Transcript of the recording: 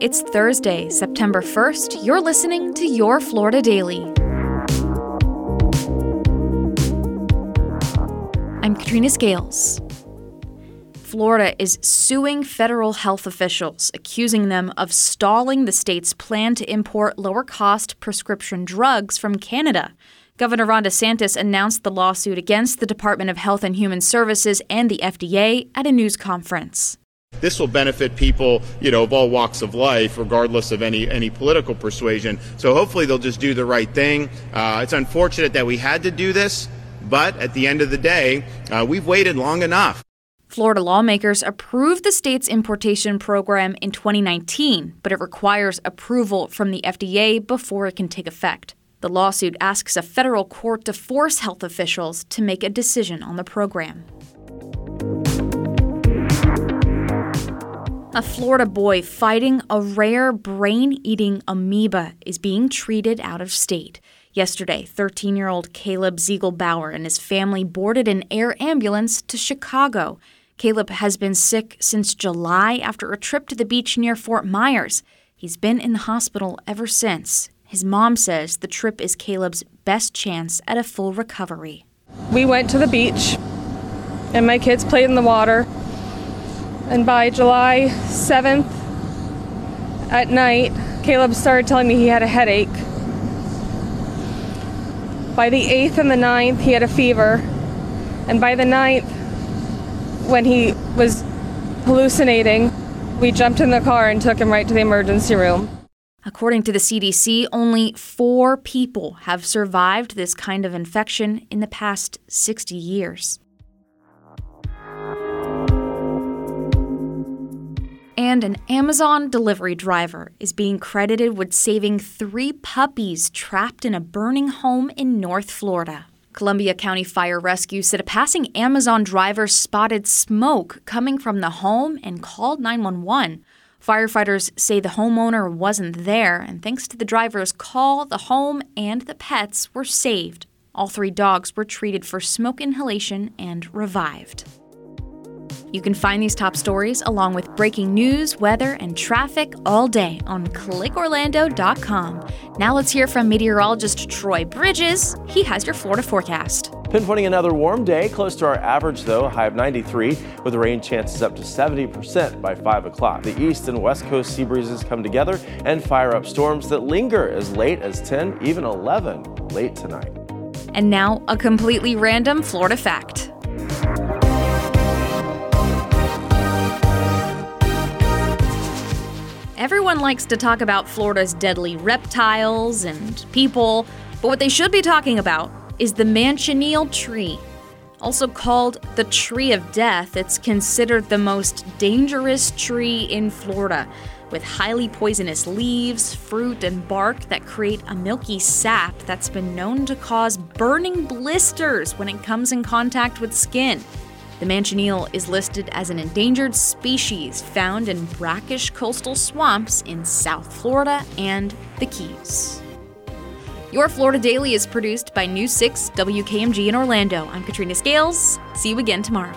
It's Thursday, September 1st. You're listening to Your Florida Daily. I'm Katrina Scales. Florida is suing federal health officials, accusing them of stalling the state's plan to import lower cost prescription drugs from Canada. Governor Ron DeSantis announced the lawsuit against the Department of Health and Human Services and the FDA at a news conference. This will benefit people, you know, of all walks of life, regardless of any any political persuasion. So hopefully they'll just do the right thing. Uh, it's unfortunate that we had to do this, but at the end of the day, uh, we've waited long enough. Florida lawmakers approved the state's importation program in 2019, but it requires approval from the FDA before it can take effect. The lawsuit asks a federal court to force health officials to make a decision on the program. A Florida boy fighting a rare brain eating amoeba is being treated out of state. Yesterday, 13 year old Caleb Ziegelbauer and his family boarded an air ambulance to Chicago. Caleb has been sick since July after a trip to the beach near Fort Myers. He's been in the hospital ever since. His mom says the trip is Caleb's best chance at a full recovery. We went to the beach, and my kids played in the water. And by July 7th at night, Caleb started telling me he had a headache. By the 8th and the 9th, he had a fever. And by the 9th, when he was hallucinating, we jumped in the car and took him right to the emergency room. According to the CDC, only four people have survived this kind of infection in the past 60 years. And an Amazon delivery driver is being credited with saving three puppies trapped in a burning home in North Florida. Columbia County Fire Rescue said a passing Amazon driver spotted smoke coming from the home and called 911. Firefighters say the homeowner wasn't there, and thanks to the driver's call, the home and the pets were saved. All three dogs were treated for smoke inhalation and revived. You can find these top stories along with breaking news, weather, and traffic all day on clickorlando.com. Now let's hear from meteorologist Troy Bridges. He has your Florida forecast. Pinpointing another warm day, close to our average though, high of 93, with rain chances up to 70% by 5 o'clock. The east and west coast sea breezes come together and fire up storms that linger as late as 10, even 11 late tonight. And now, a completely random Florida fact. Everyone likes to talk about Florida's deadly reptiles and people, but what they should be talking about is the manchineel tree. Also called the Tree of Death, it's considered the most dangerous tree in Florida, with highly poisonous leaves, fruit, and bark that create a milky sap that's been known to cause burning blisters when it comes in contact with skin. The manchineel is listed as an endangered species found in brackish coastal swamps in South Florida and the Keys. Your Florida Daily is produced by News 6 WKMG in Orlando. I'm Katrina Scales. See you again tomorrow.